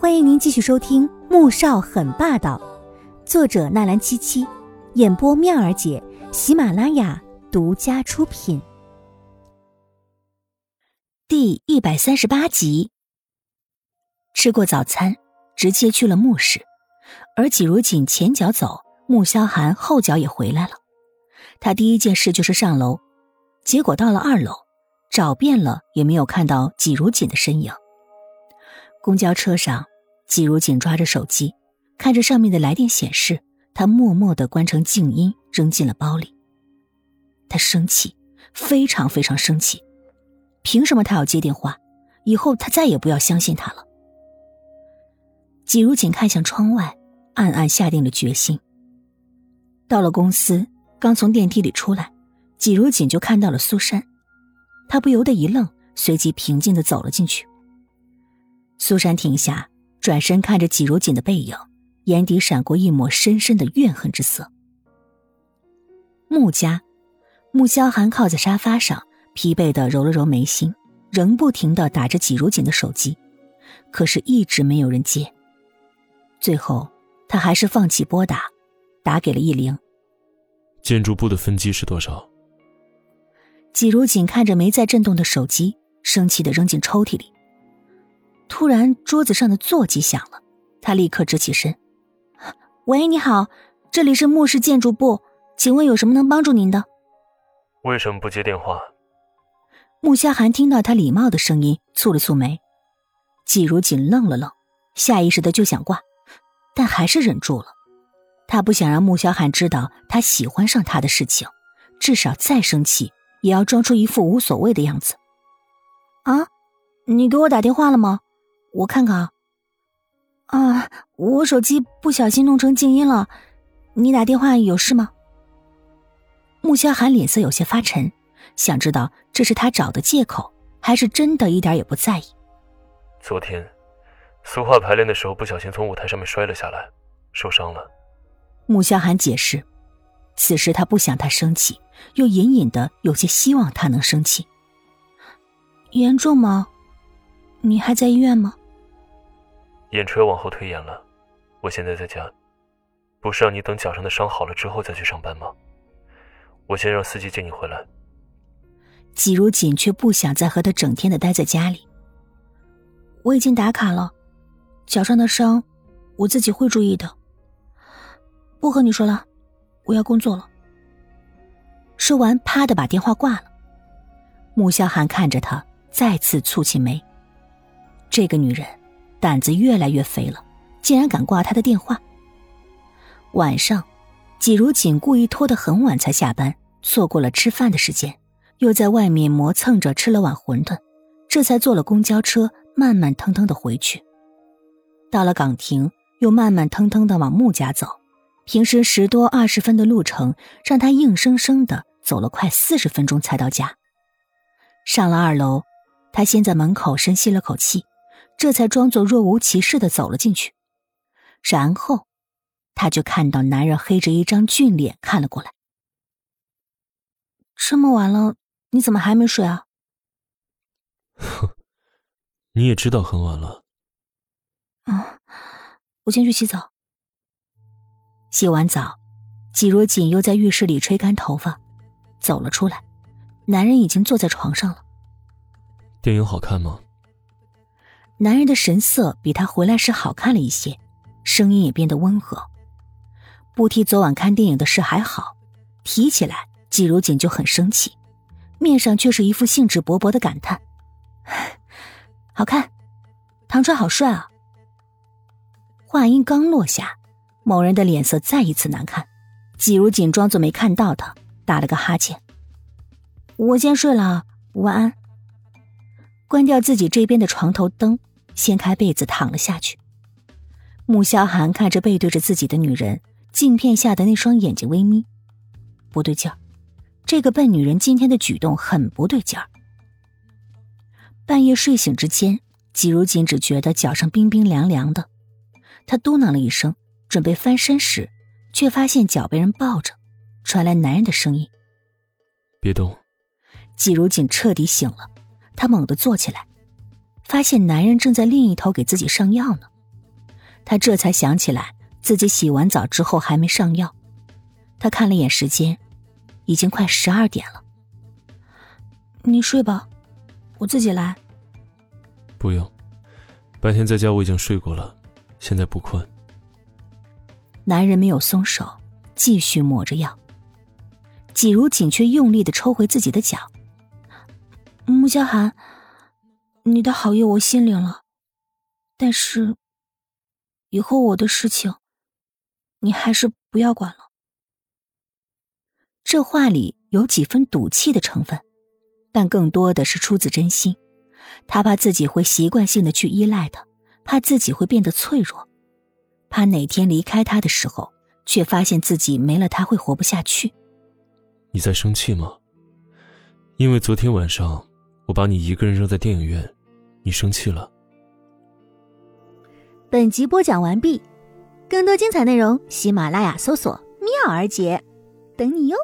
欢迎您继续收听《穆少很霸道》，作者纳兰七七，演播妙儿姐，喜马拉雅独家出品。第一百三十八集。吃过早餐，直接去了墓室，而季如锦前脚走，穆萧寒后脚也回来了。他第一件事就是上楼，结果到了二楼，找遍了也没有看到季如锦的身影。公交车上，季如锦抓着手机，看着上面的来电显示，他默默的关成静音，扔进了包里。他生气，非常非常生气，凭什么他要接电话？以后他再也不要相信他了。季如锦看向窗外，暗暗下定了决心。到了公司，刚从电梯里出来，季如锦就看到了苏珊，他不由得一愣，随即平静的走了进去。苏珊停下，转身看着季如锦的背影，眼底闪过一抹深深的怨恨之色。穆家，穆萧寒靠在沙发上，疲惫的揉了揉眉心，仍不停的打着季如锦的手机，可是一直没有人接。最后，他还是放弃拨打，打给了易灵。建筑部的分机是多少？季如锦看着没在震动的手机，生气的扔进抽屉里。突然，桌子上的座机响了，他立刻直起身：“喂，你好，这里是木氏建筑部，请问有什么能帮助您的？”为什么不接电话？穆萧寒听到他礼貌的声音，蹙了蹙眉。季如锦愣了愣，下意识的就想挂，但还是忍住了。他不想让穆萧寒知道他喜欢上他的事情，至少再生气也要装出一副无所谓的样子。啊，你给我打电话了吗？我看看啊，啊，我手机不小心弄成静音了。你打电话有事吗？穆萧寒脸色有些发沉，想知道这是他找的借口，还是真的一点也不在意。昨天，苏话排练的时候不小心从舞台上面摔了下来，受伤了。穆萧寒解释，此时他不想他生气，又隐隐的有些希望他能生气。严重吗？你还在医院吗？眼垂往后推延了，我现在在家，不是让你等脚上的伤好了之后再去上班吗？我先让司机接你回来。季如锦却不想再和他整天的待在家里。我已经打卡了，脚上的伤，我自己会注意的。不和你说了，我要工作了。说完，啪的把电话挂了。穆萧寒看着他，再次蹙起眉。这个女人胆子越来越肥了，竟然敢挂他的电话。晚上，季如锦故意拖得很晚才下班，错过了吃饭的时间，又在外面磨蹭着吃了碗馄饨，这才坐了公交车慢慢腾腾的回去。到了岗亭，又慢慢腾腾的往穆家走。平时十多二十分的路程，让他硬生生的走了快四十分钟才到家。上了二楼，他先在门口深吸了口气。这才装作若无其事的走了进去，然后，他就看到男人黑着一张俊脸看了过来。这么晚了，你怎么还没睡啊？哼，你也知道很晚了。啊，我先去洗澡。洗完澡，季若锦又在浴室里吹干头发，走了出来。男人已经坐在床上了。电影好看吗？男人的神色比他回来时好看了一些，声音也变得温和。不提昨晚看电影的事还好，提起来季如锦就很生气，面上却是一副兴致勃勃的感叹：“好看，唐川好帅啊！”话音刚落下，某人的脸色再一次难看。季如锦装作没看到他，打了个哈欠：“我先睡了，晚安。”关掉自己这边的床头灯。掀开被子躺了下去。穆萧寒看着背对着自己的女人，镜片下的那双眼睛微眯，不对劲儿。这个笨女人今天的举动很不对劲儿。半夜睡醒之间，季如锦只觉得脚上冰冰凉凉的，他嘟囔了一声，准备翻身时，却发现脚被人抱着，传来男人的声音：“别动。”季如锦彻底醒了，他猛地坐起来。发现男人正在另一头给自己上药呢，他这才想起来自己洗完澡之后还没上药。他看了眼时间，已经快十二点了。你睡吧，我自己来。不用，白天在家我已经睡过了，现在不困。男人没有松手，继续抹着药。季如锦却用力的抽回自己的脚。穆萧寒，你的好意我心领了，但是以后我的事情，你还是不要管了。这话里有几分赌气的成分，但更多的是出自真心。他怕自己会习惯性的去依赖他，怕自己会变得脆弱，怕哪天离开他的时候，却发现自己没了他会活不下去。你在生气吗？因为昨天晚上我把你一个人扔在电影院，你生气了。本集播讲完毕，更多精彩内容，喜马拉雅搜索“妙儿姐”，等你哟。